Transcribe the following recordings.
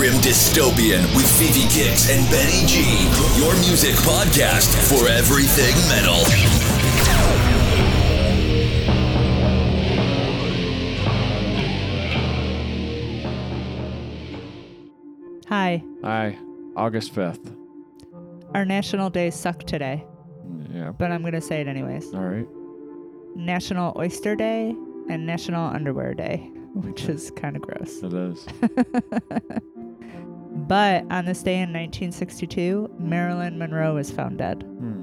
listening to Grim Dystopian with Fefe Kicks and Benny G, your music podcast for everything metal. Hi. Hi, August 5th. Our national days suck today, Yeah. but I'm going to say it anyways. All right. National Oyster Day and National Underwear Day, which is kind of gross. It is. But on this day in 1962, Marilyn Monroe was found dead, Hmm.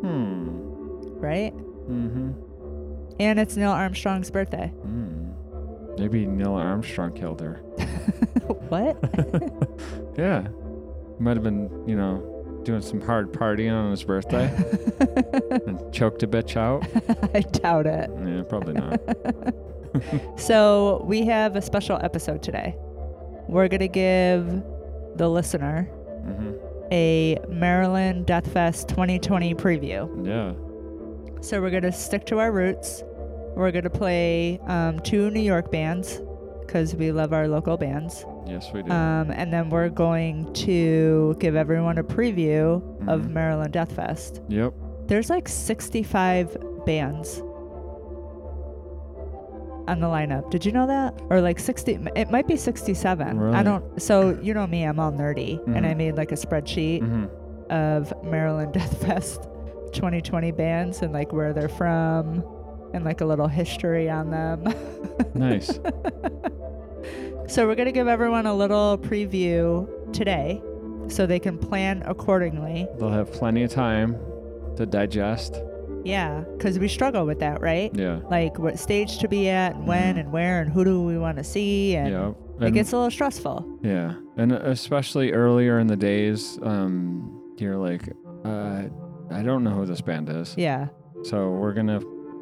Hmm. right? Mm-hmm. And it's Neil Armstrong's birthday. Hmm. Maybe Neil Armstrong killed her. what? Yeah. Might have been, you know, doing some hard partying on his birthday and choked a bitch out. I doubt it. Yeah, probably not. So we have a special episode today. We're going to give the listener hmm a Maryland Deathfest 2020 preview. Yeah. So we're going to stick to our roots. We're going to play um, two New York bands because we love our local bands. Yes, we do. Um, and then we're going to give everyone a preview of Mhm. Maryland Deathfest. yep. There's like 65 bands on the lineup. Did you know that? Or like 60, it might be 67. I don't, so you know me, I'm all nerdy. And I made like a spreadsheet hmm of Maryland Death Fest 2020 bands and like where they're from and like a little history on them. Nice. so we're going to give everyone a little preview today so they can plan accordingly. They'll have plenty of time to digest. Yeah, because we struggle with that, right? Yeah. Like what stage to be at and when Mhm. and where and who do we want to see and yeah. it gets a little stressful. Yeah, and especially earlier in the days, um, you're like, uh, I don't know who this band is. Yeah. So we're gonna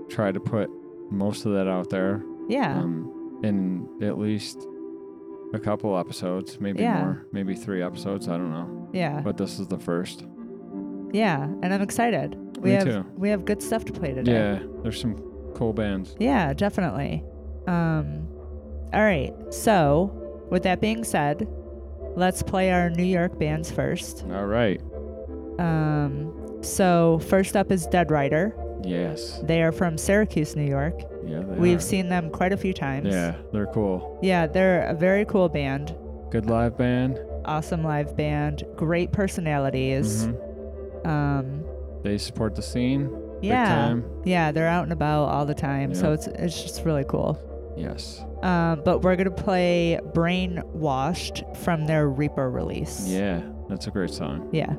try to put most of that out there, Yeah. um, in at least a couple episodes, maybe Yeah. more, maybe three episodes. I don't know, yeah. but this is the first. Yeah, and I'm excited. We Me have too. we have good stuff to play today. Yeah, there's some cool bands. Yeah, definitely. Um, all right. So, with that being said, let's play our New York bands first. All right. Um, so first up is DeadrideR. Yes. They are from Syracuse, New York. Yeah. They We've are. seen them quite a few times. Yeah, they're cool. Yeah, they're a very cool band. Good live band. Awesome live band. Great personalities. Mhm. Um, They support the scene. yeah. Time. Yeah, they're out and about all the time. So it's it's just really cool. Yes. Um, but we're gonna play Brainwashed from their Reaper release. Yeah, that's a great song. Yeah.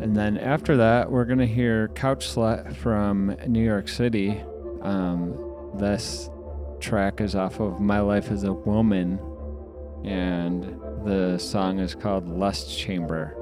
And then after that, we're going to hear Couch Slut from New York City. Um, this track is off of My Life as a Woman, and the song is called Lust Chamber.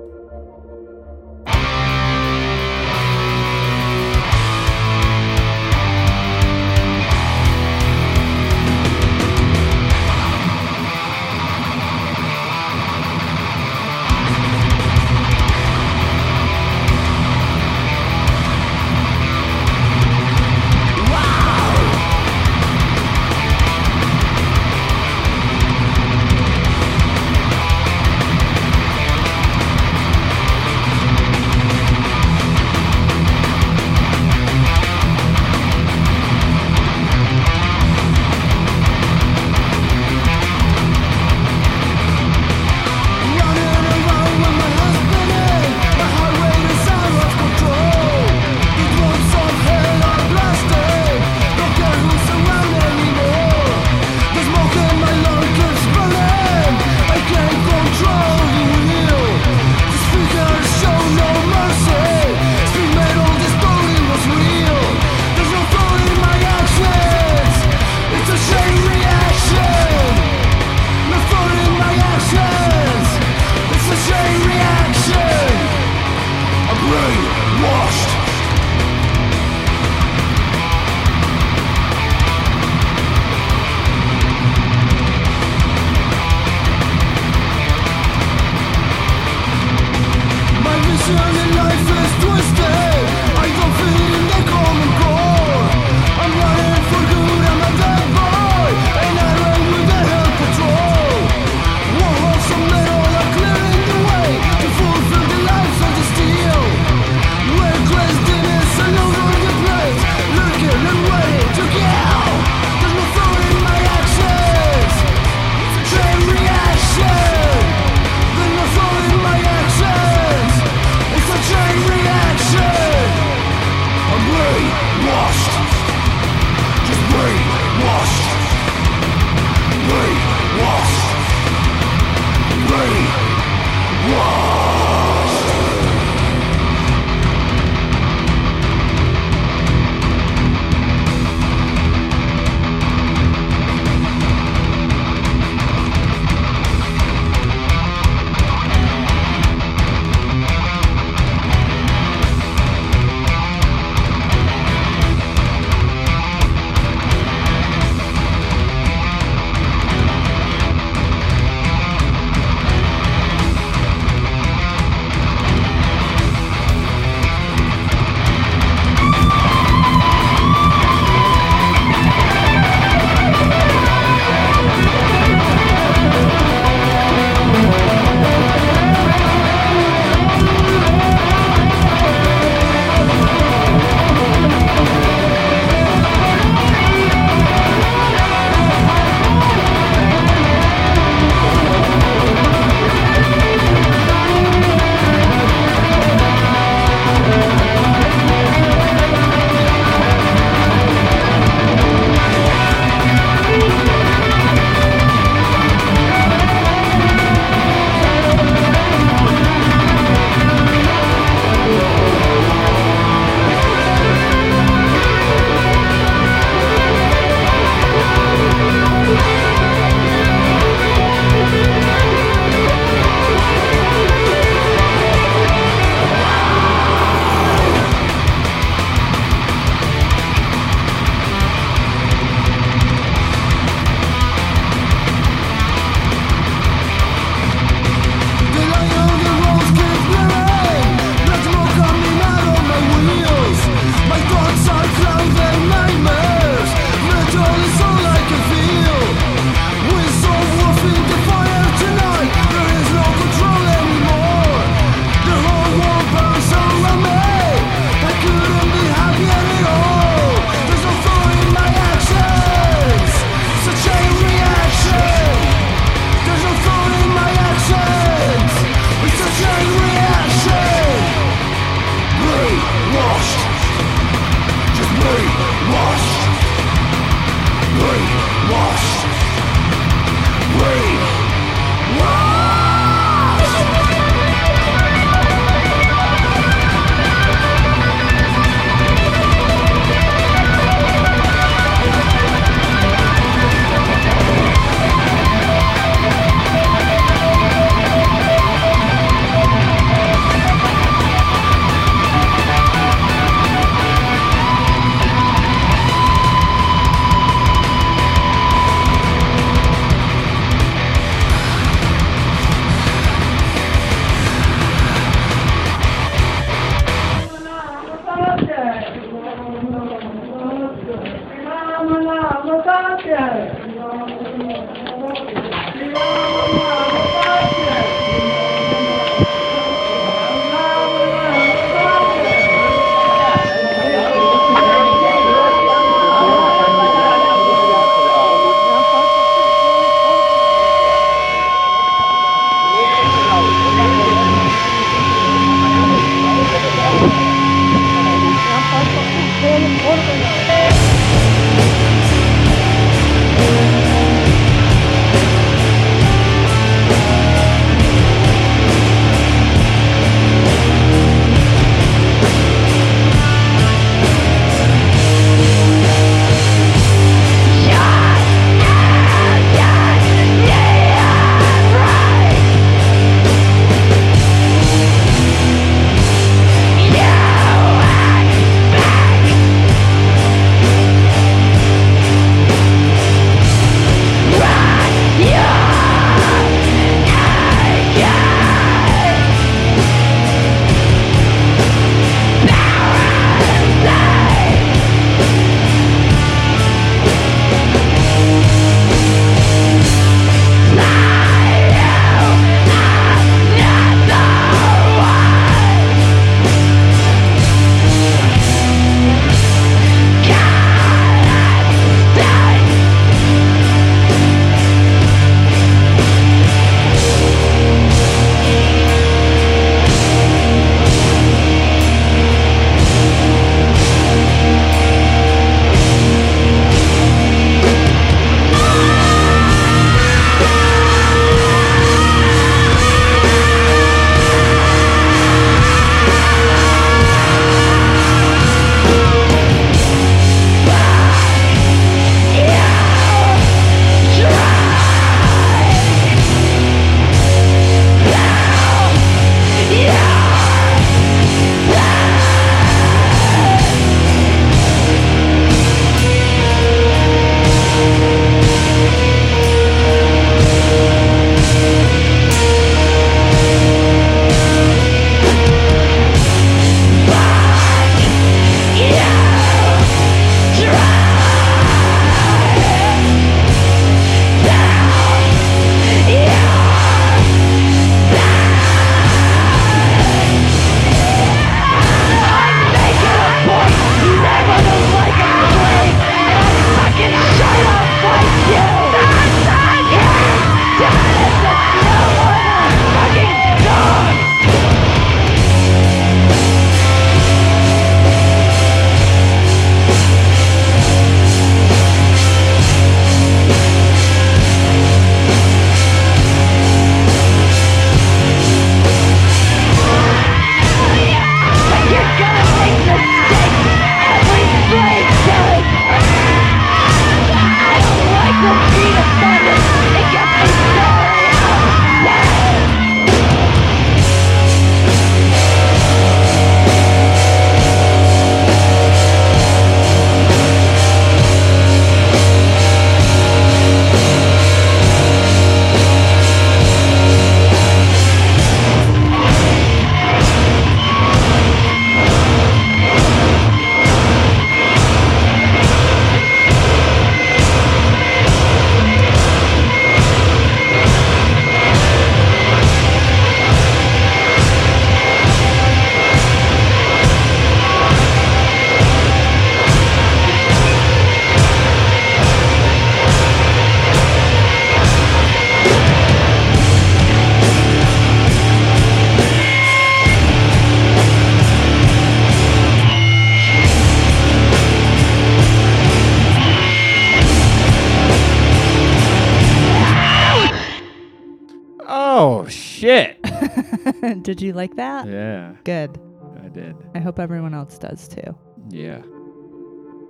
Shit! Did you like that? yeah, Good. I did. I hope everyone else does too. Yeah.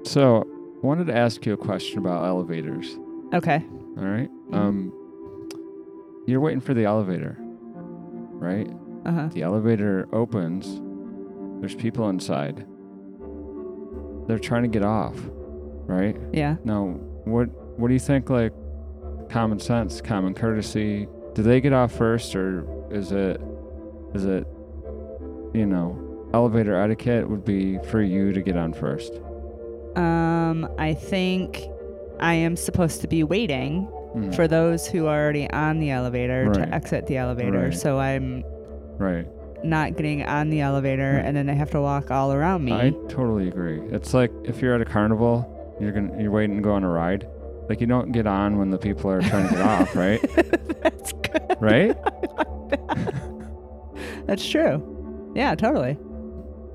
So, I wanted to ask you a question about elevators. Okay. All right. Mhm. Um, you're waiting for the elevator, right? Uh huh. The elevator opens. There's people inside. They're trying to get off, right? Yeah. Now, what what do you think? Like common sense, common courtesy. Do they get off first, or is it is it you know elevator etiquette would be for you to get on first? Um, I think I am supposed to be waiting Mhm. for those who are already on the elevator Right. to exit the elevator. Right. So I'm right. not getting on the elevator Right. and then they have to walk all around me. I totally agree. It's like if you're at a carnival, you're gonna you're waiting to go on a ride. Like you don't get on when the people are trying to get off, right? That's good. Right? That's true. Yeah, totally.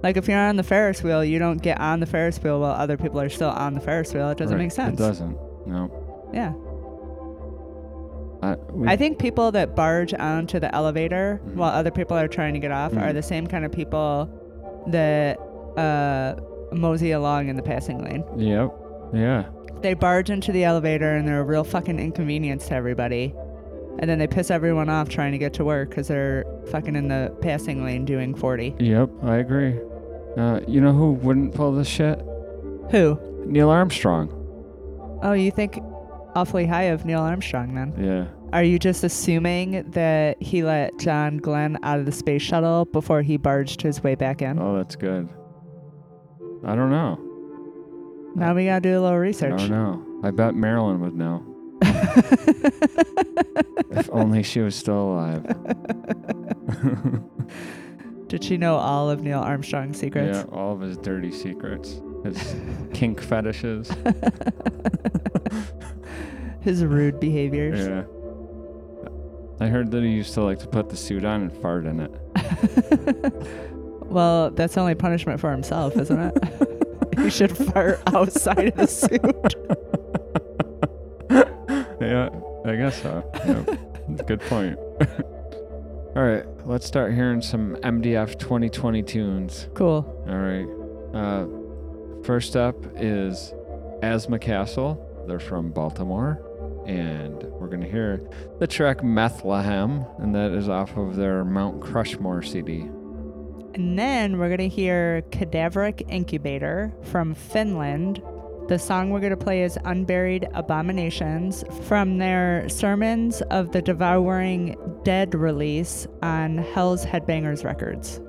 Like if you're on the Ferris wheel, you don't get on the Ferris wheel while other people are still on the Ferris wheel. It doesn't Right. make sense. It doesn't. No. Yeah. I, we, I think people that barge onto the elevator Mhm. while other people are trying to get off are Mhm. the same kind of people that uh, mosey along in the passing lane. Yep. Yeah. They barge into the elevator and they're a real fucking inconvenience to everybody. And then they piss everyone off trying to get to work because they're fucking in the passing lane doing 40. Yep. I agree. Uh, you know who wouldn't pull this shit? Who? Neil Armstrong. Oh, you think awfully high of Neil Armstrong then? Yeah. Are you just assuming that he let John Glenn out of the space shuttle before he barged his way back in? Oh, that's good. I don't know. Now we gotta do a little I research. don't know. I bet Marilyn would know. if only she was still alive. Did she know all of Neil Armstrong's secrets? Yeah, all of his dirty secrets, his kink fetishes. His rude behaviors. Yeah. I heard that he used to like to put the suit on and fart in it. well, that's only punishment for himself, isn't it? he should fart outside of the suit. yeah, I guess so. Yep. Good point. All right, let's start hearing some MDF 2020 tunes. Cool. All right. Uh, first up is Asthma Castle. They're from Baltimore. And we're going to hear the track Methlehem, and that is off of their Mount Crushmore CD. And then we're going to hear Cadaveric Incubator from Finland. The song we're going to play is Unburied Abominations from their Sermons of the Devouring Dead release on Hell's Headbangers Records.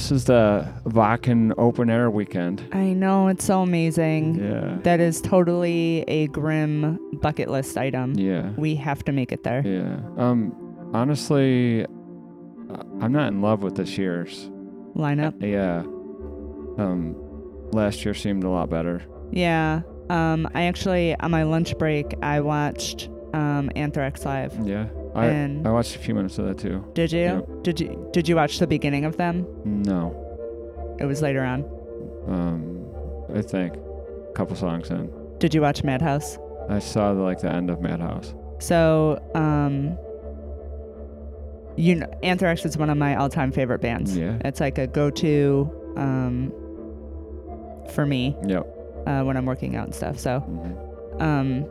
This is the Wacken Open Air weekend. I know it's so amazing. Yeah. That is totally a grim bucket list item. Yeah. We have to make it there. Yeah. Um. Honestly, I'm not in love with this year's. Lineup. Yeah. Um. Last year seemed a lot better. Yeah. Um, I actually on my lunch break I watched um, Anthrax live. Yeah. I And- I watched a few minutes of that too. Did you? Yep. Did you? Did you watch the beginning of them? No. It was later on. Um. I think a couple songs in. Did you watch Madhouse? I saw like the end of Madhouse. So, um, you know, Anthrax is one of my all-time favorite bands. Yeah. It's like a go-to um, for me Yep. uh, when I'm working out and stuff. So, hmm um,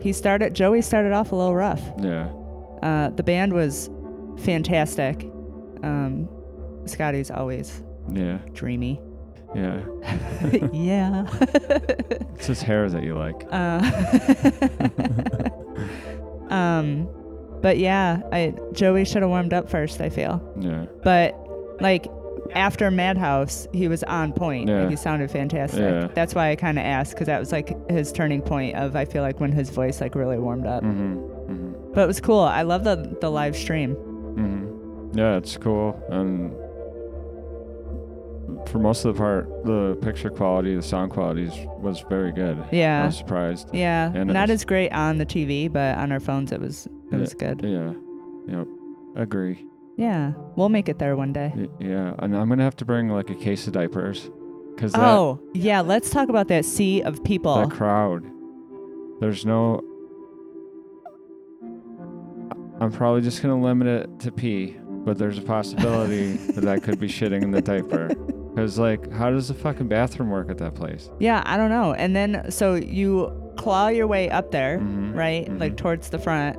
he started. Joey started off a little rough. Yeah. Uh, the band was fantastic. Um, Scotty's always Yeah. dreamy. Yeah. yeah. It's his hair that you like. uh, um, but yeah, I Joey should have warmed up first. I feel, Yeah. but like after Madhouse, he was on point. Yeah. Like, he sounded fantastic. Yeah. That's why I kind of asked because that was like his turning point of I feel like when his voice like really warmed up. Mhm. But it was cool. I love the the live stream. Mm-hmm. Yeah, it's cool. And for most of the part, the picture quality, the sound quality was very good. Yeah, I was surprised. Yeah, And not was- as great on the TV, but on our phones it was it Yeah. was good. Yeah. Yep. Agree. Yeah, we'll make it there one day. Y- Yeah. And I'm gonna have to bring like a case of diapers, cause that Oh, yeah, let's talk about that sea of people. that crowd. There's no. I'm probably just gonna limit it to pee, but there's a possibility that I could be shitting in the diaper. Cause like, how does the fucking bathroom work at that place? Yeah, I don't know. And then so you claw your way up there, Mhm, right? Like mhm. towards the front.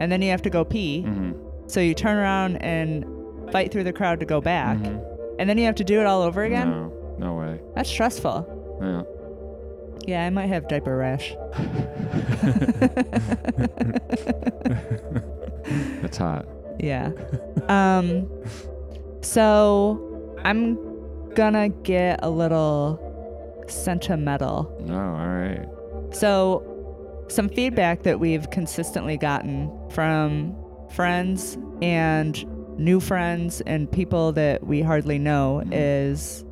And then you have to go pee. Mm-hmm. So you turn around and fight through the crowd to go back. Mhm. And then you have to do it all over again? No, no way. That's stressful. Yeah. Yeah, I might have diaper rash. It's hot. Yeah. Um so I'm gonna get a little sentimental. No, all right. So some feedback that we've consistently gotten from friends and new friends and people that we hardly know Mhm. is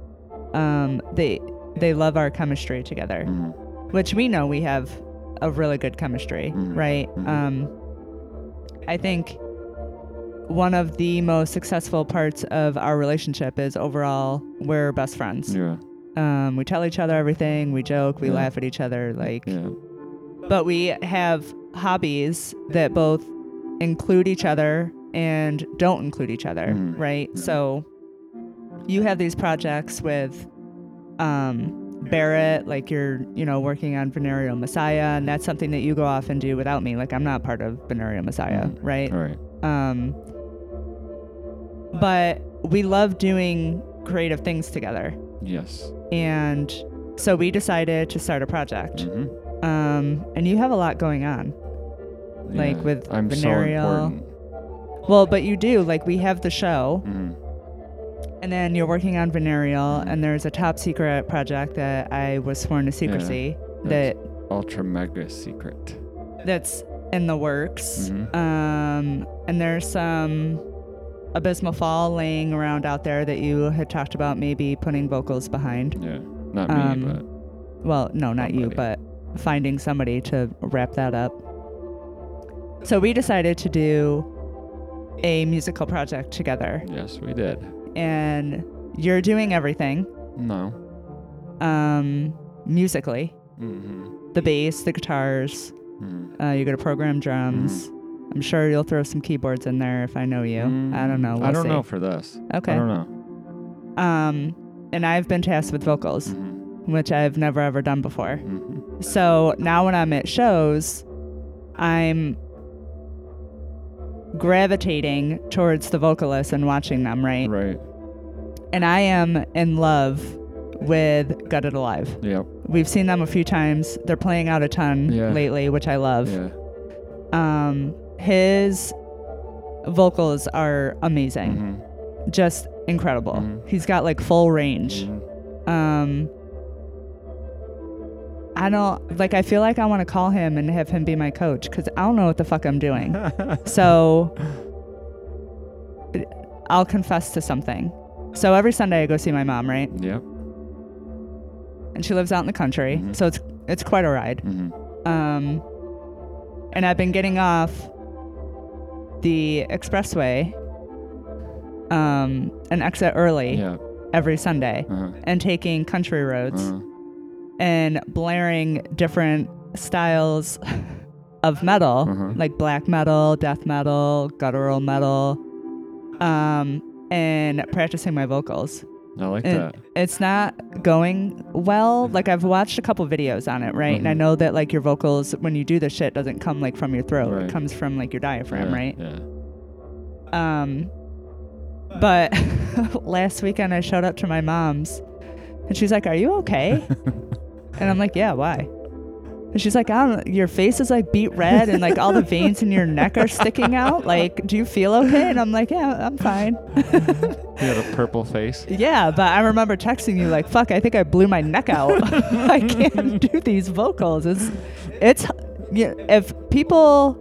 um they they love our chemistry together, Mhm. which we know we have a really good chemistry, Mhm. right? Mhm. Um I think one of the most successful parts of our relationship is overall we're best friends. Yeah. Um, we tell each other everything, we joke, we Yeah. laugh at each other, like, Yeah. but we have hobbies that both include each other and don't include each other, Mhm. right? Mhm. So you have these projects with um, Barrett, like you're, you know, working on Venereal Messiah, and that's something that you go off and do without me. Like I'm not part of Venereal Messiah, Mhm. right? All right. Um, but we love doing creative things together. Yes. And so we decided to start a project. Mm-hmm. Um, and you have a lot going on. Like with I'm venereal- so important. Well, but you do. Like we have the show, Mhm. And then you're working on Venereal, and there's a top secret project that I was sworn to secrecy that Ultra mega secret. that's in the works. Mhm. Um, and there's some abysmal fall laying around out there that you had talked about maybe putting vocals behind. Yeah. Not me, Um, but Well, no, not you, but finding somebody to wrap that up. So we decided to do a musical project together, yes, we did. And you're doing everything No. um, musically Mm-hmm. the bass, the guitars. Mm-hmm. Uh, you're to program drums. I'm sure you'll throw some keyboards in there if I know you. I don't know. I We'll don't see. know for this. Okay. I don't know. Um, and I've been tasked with vocals, Mm-hmm. which I've never ever done before. Mm-hmm. So now when I'm at shows, I'm gravitating towards the vocalists and watching them, right? Right. And I am in love with Gutted Alive. Yep. We've seen them a few times. They're playing out a ton Yeah. lately, which I love. Yeah. Um, his vocals are amazing. Mhm. just incredible. Mhm. He's got like full range. Mhm. Um, I don't like. I feel like I want to call him and have him be my coach because I don't know what the fuck I'm doing. so I'll confess to something. So every Sunday I go see my mom, right? Yep. And she lives out in the country, Mhm. so it's it's quite a ride. hmm Um, and I've been getting off the expressway, um, an exit early Yeah. every Sunday, Uh-huh. and taking country roads Uh-huh. and blaring different styles of metal, Uh-huh. like black metal, death metal, guttural metal, um, and practicing my vocals. I like And that. it's not going well. Like I've watched a couple videos on it, right? And I Mhm. know that like your vocals when you do the shit doesn't come like from your throat. Right. It comes from like your diaphragm, yeah. right? Yeah. Um but last weekend I showed up to my mom's and she's like, "Are you okay?" and I'm like, "Yeah, why?" And she's like, "I don't know, your face is like beet red and like all the veins in your neck are sticking out. Like, do you feel okay?" And I'm like, "Yeah, I'm fine." You had a purple face. Yeah, but I remember texting you like, "Fuck, I think I blew my neck out. I can't do these vocals." It's, it's, yeah, if people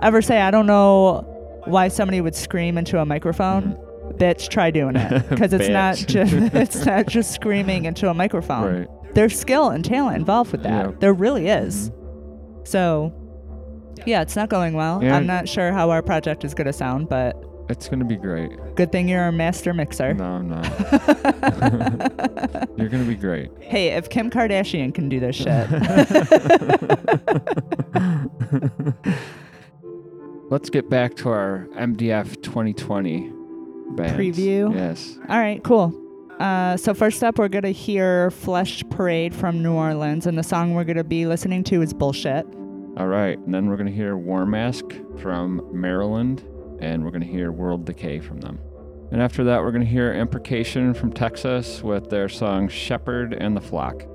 ever say I don't know why somebody would scream into a microphone, mm-hmm. bitch, try doing it because it's not just it's not just screaming into a microphone. Right. There's skill and talent involved with that. Yeah. There really is. Mm-hmm. So, yeah, it's not going well. Yeah. I'm not sure how our project is gonna sound, but It's gonna be great. good thing you're a master mixer. No, I'm not. You're gonna be great. Hey, if Kim Kardashian can do this shit, Let's get back to our MDF 2020 bands. Preview? Yes. all right, cool. Uh, so first up, we're gonna hear "Flesh Parade" from New Orleans, and the song we're gonna be listening to is "Bullshit." All right. And then we're gonna hear Warmask from Maryland, and we're gonna hear World Decay from them. And after that, we're gonna hear Imprecation from Texas with their song "Shepherd and the Flock."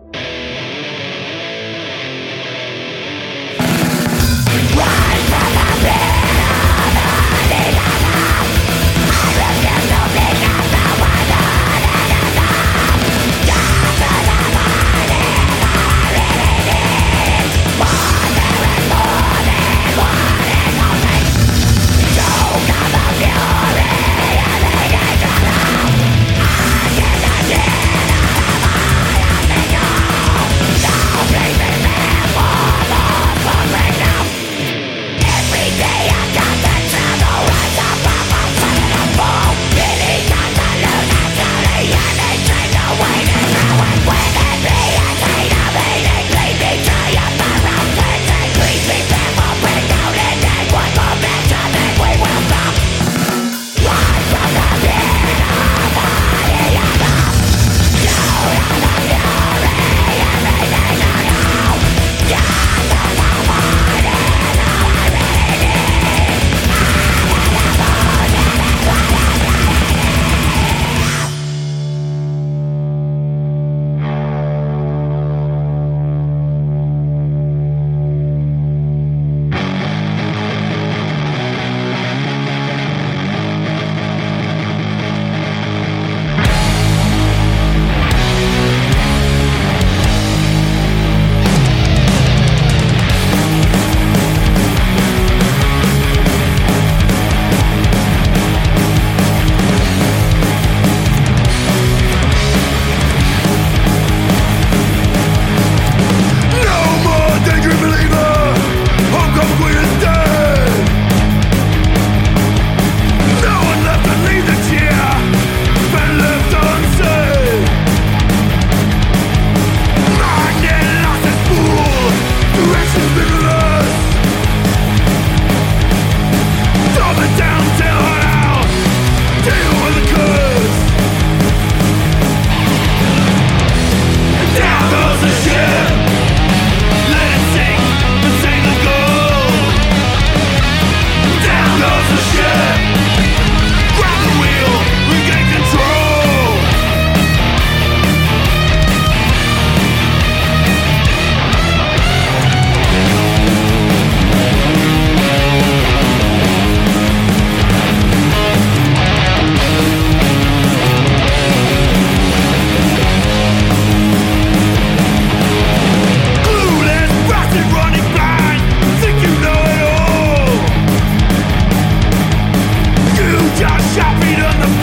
Got beat on the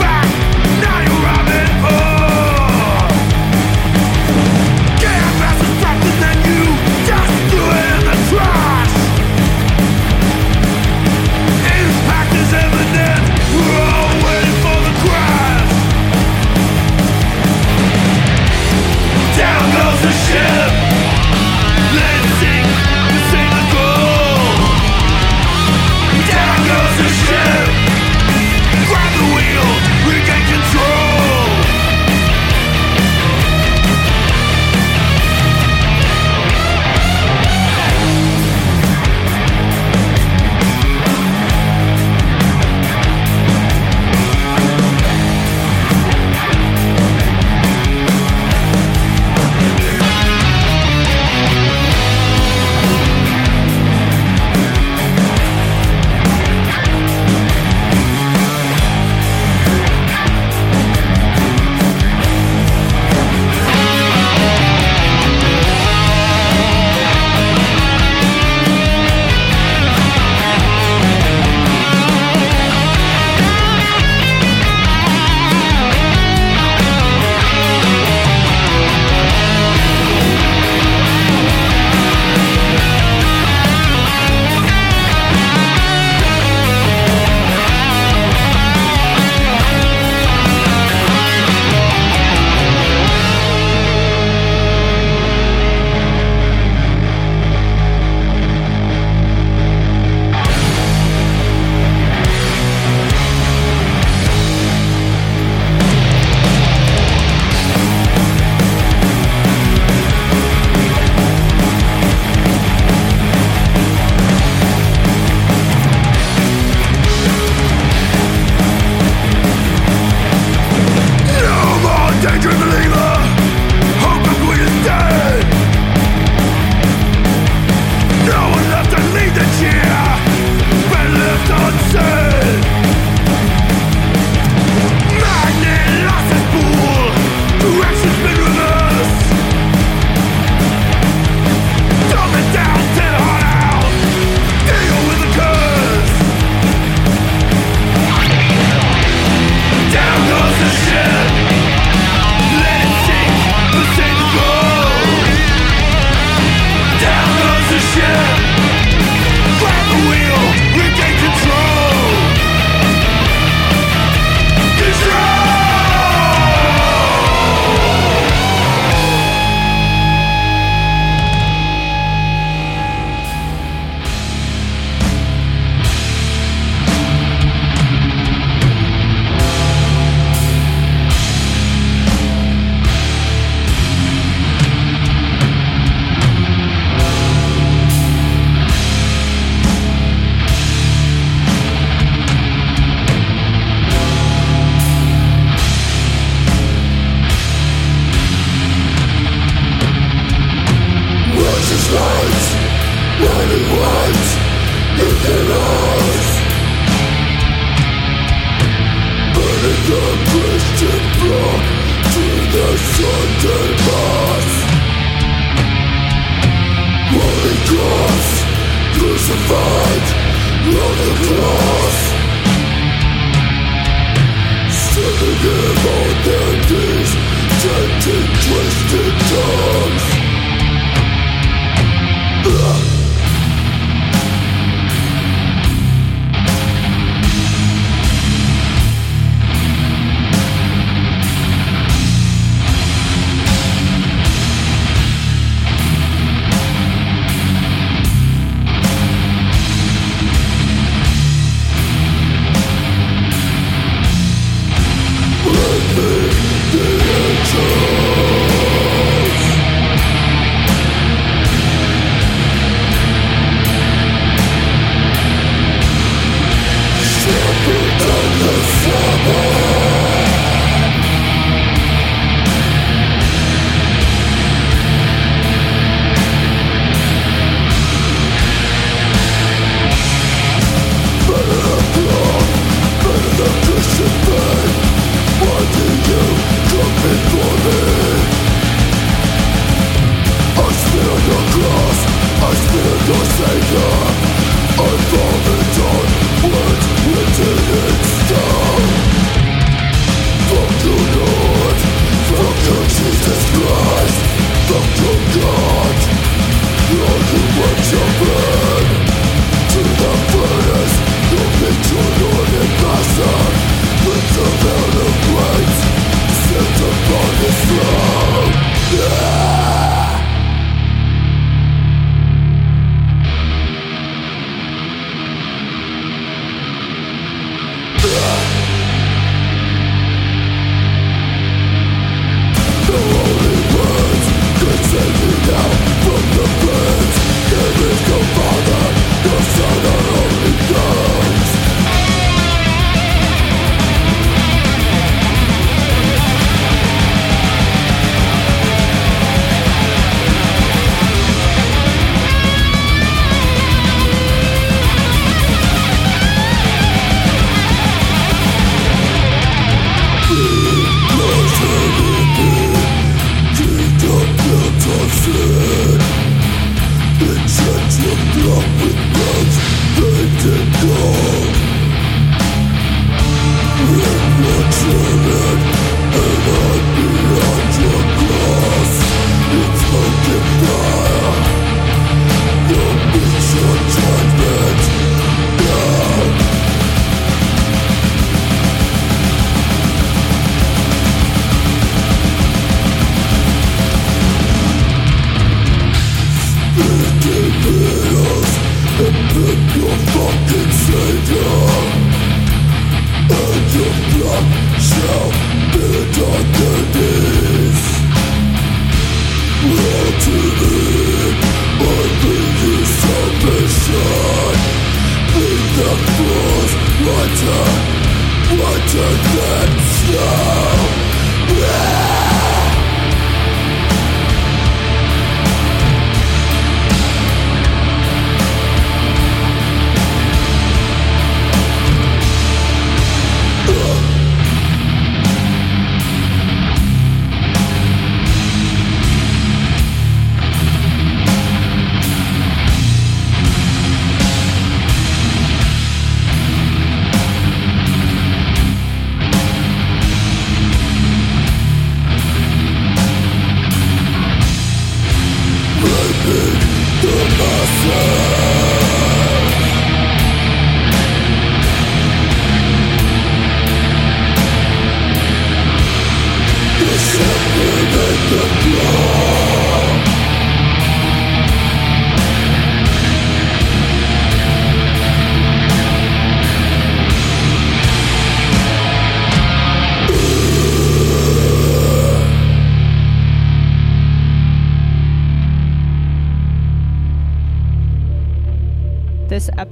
about their days Dented, twisted tongues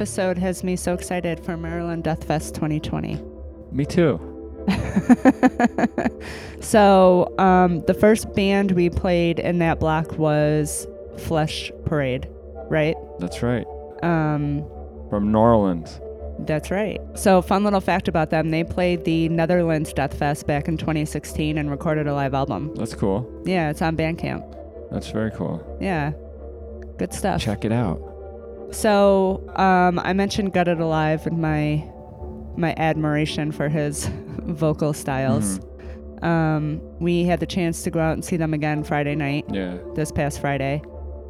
episode has me so excited for Maryland Deathfest 2020. Me too. so, um, the first band we played in that block was Flesh Parade, right? That's right. Um, From Norland. That's right. So, fun little fact about them they played the Netherlands Deathfest back in 2016 and recorded a live album. That's cool. Yeah, it's on Bandcamp. That's very cool. Yeah, good stuff. Check it out. So um, I mentioned Gutted Alive and my my admiration for his vocal styles. Um, we had the chance to go out and see them again Friday night, Yeah. this past Friday,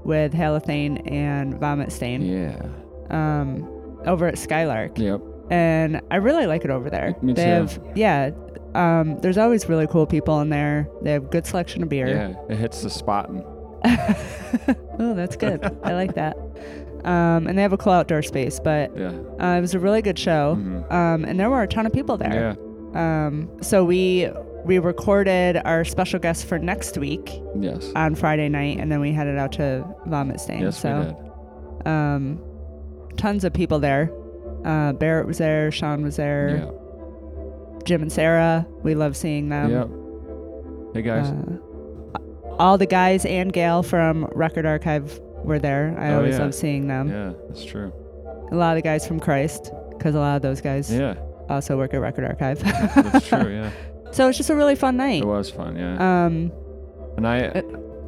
with Halothane and Vomit Stain Yeah. um, over at Skylark. Yep. and I really like it over there. Me they too. have yeah. Um, there's always really cool people in there. They have good selection of beer. Yeah. It hits the spot. Oh, that's good. I like that. Um, and they have a cool outdoor space, but yeah. uh, it was a really good show. Mhm. Um, and there were a ton of people there. Yeah. Um, so we we recorded our special guest for next week Yes. on Friday night, and then we headed out to Vomit Stain. Yes, so we did. um, tons of people there. Uh, Barrett was there. Sean was there. Yeah. Jim and Sarah. We love seeing them. yep. Hey guys. Uh, all the guys and Gail from Record Archive were there. I Oh, always yeah. love seeing them. yeah, that's true. A lot of guys from Christ, because a lot of those guys Yeah, also work at Record Archive. that's true. Yeah, so it's just a really fun night. it was fun. Yeah, Um, and I, uh,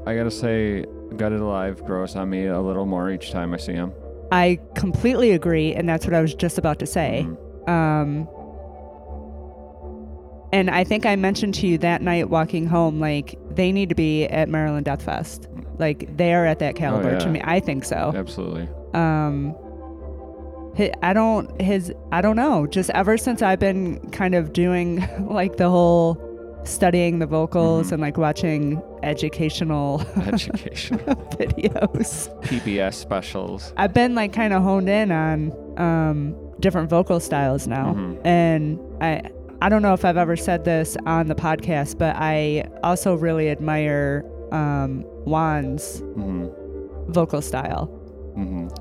I gotta say, Gutted Alive grows on me a little more each time I see him. I completely agree, and that's what I was just about to say. Mhm. Um, and I think I mentioned to you that night walking home, like they need to be at Maryland Deathfest. Like they are at that caliber to Oh, yeah. me. I think so. Absolutely. um I don't his I don't know just ever since I've been kind of doing like the whole studying the vocals Mhm. and like watching educational educational videos PBS specials. I've been like kind of honed in on um different vocal styles now Mhm. and I I don't know if I've ever said this on the podcast but I also really admire um Juan's hmm vocal style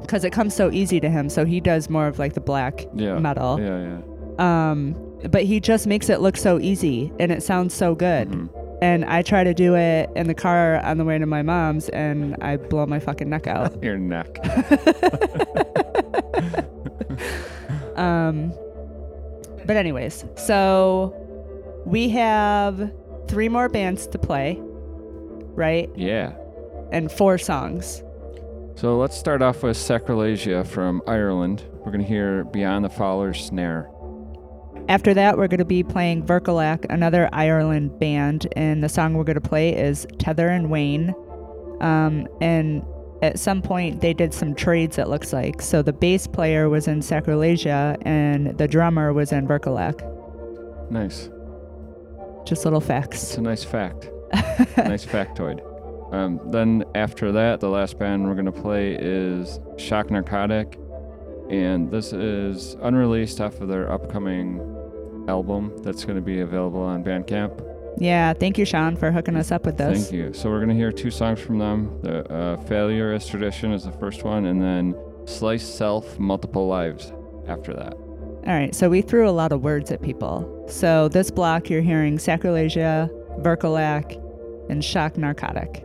because it comes so easy to him. So he does more of like the black Yeah. metal. Yeah, yeah. Um, but he just makes it look so easy and it sounds so good. Mhm. And I try to do it in the car on the way to my mom's and I blow my fucking neck out. Your neck. um, but, anyways, so we have three more bands to play, right? Yeah. And four songs. So let's start off with Sacrilegia from Ireland. We're gonna hear Beyond the Fowler's Snare. After that, we're going to be playing Vircolac, another Ireland band, and the song we're going to play is Tether and Wayne. Um, and at some point, they did some trades, it looks like. So the bass player was in Sacrilegia, and the drummer was in Vircolac. Nice. Just little facts. It's a nice fact. nice factoid. Um, then after that, the last band we're gonna play is Shock Narcotic, and this is unreleased off of their upcoming album that's gonna be available on Bandcamp. Yeah, thank you, Sean, for hooking us up with this. Thank you. So we're gonna hear two songs from them. The uh, Failure as Tradition is the first one, and then Slice Self Multiple Lives after that. All right, so we threw a lot of words at people. So this block, you're hearing Sacrilegia, Vircolac, and Shock Narcotic.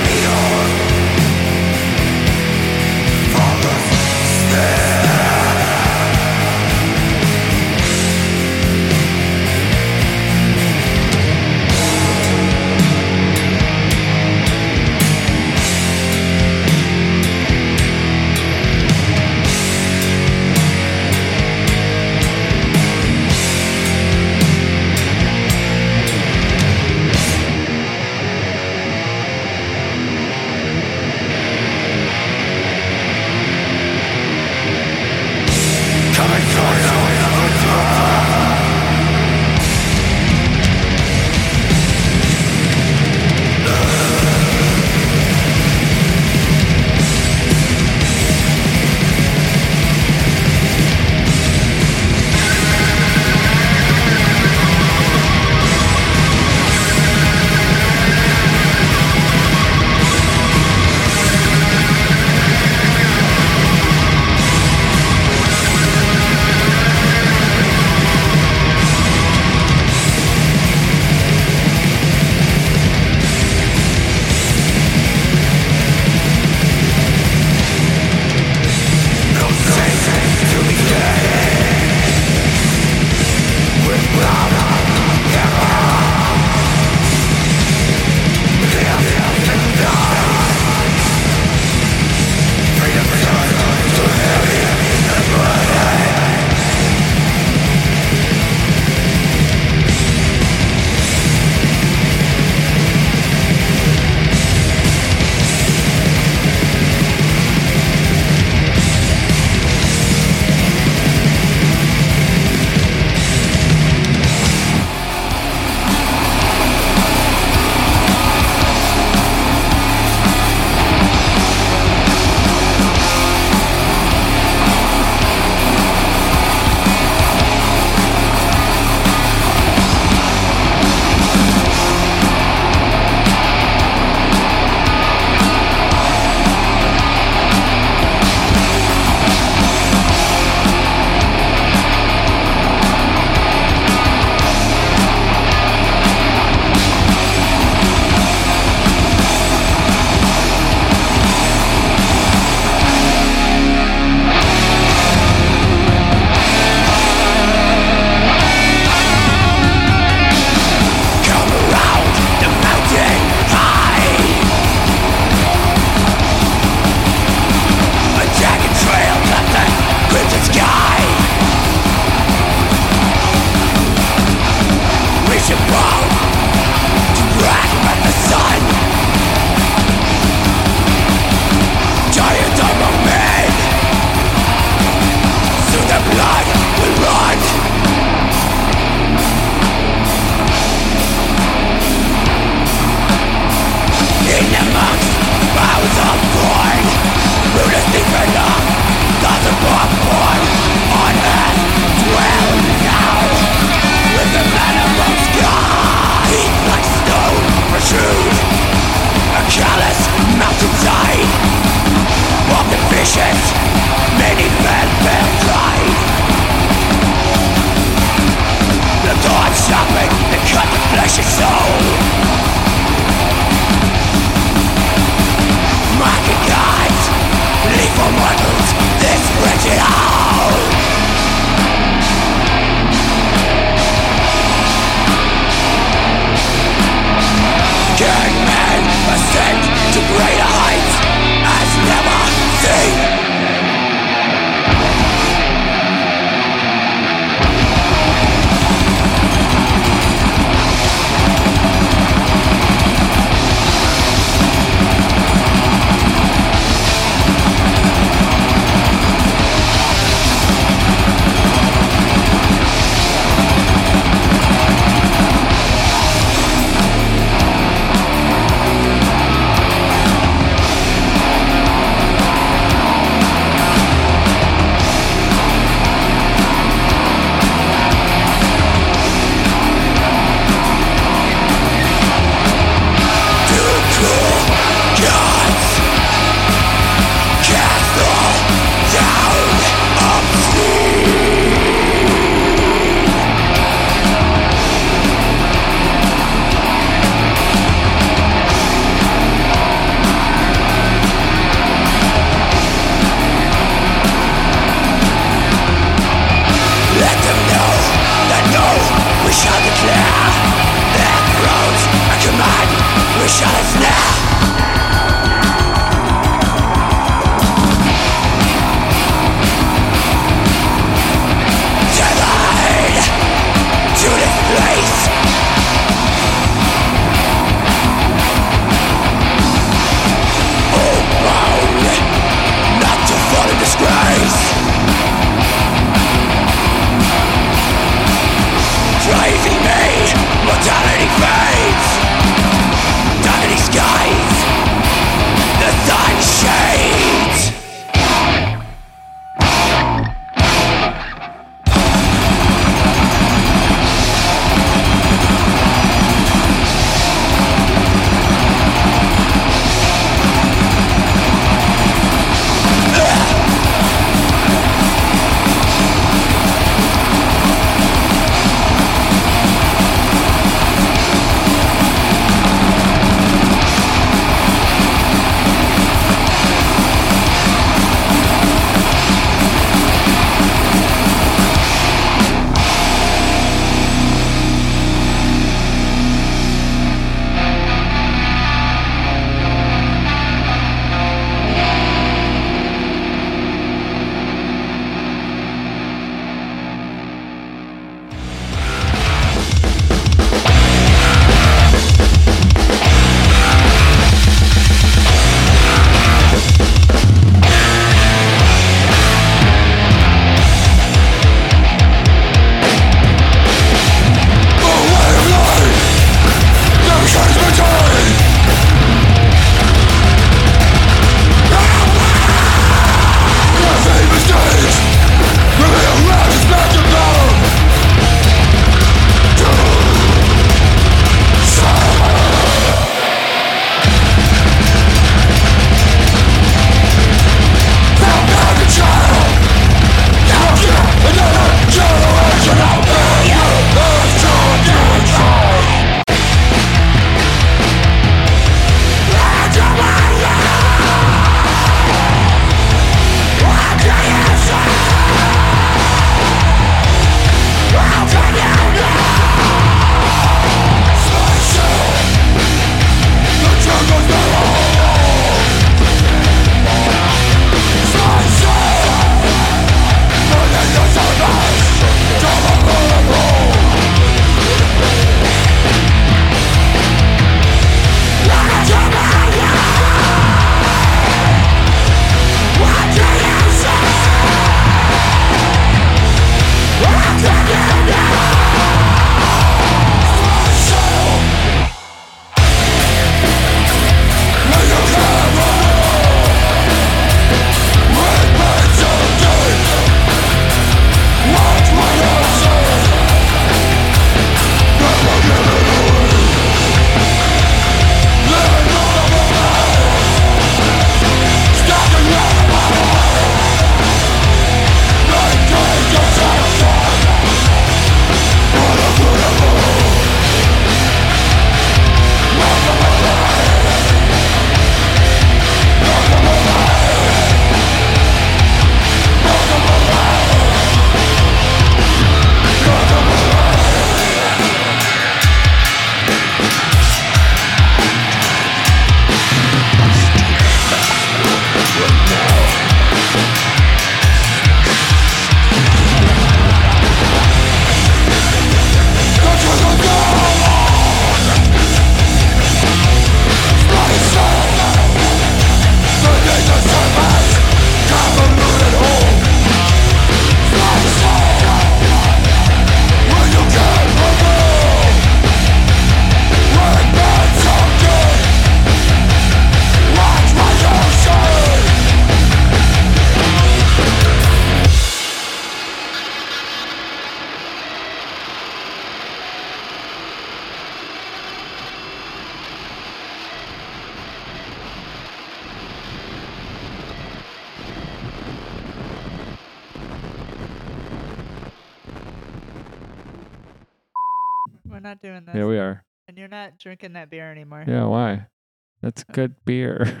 That's good beer.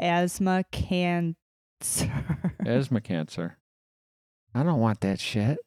Asthma cancer. Asthma cancer. I don't want that shit.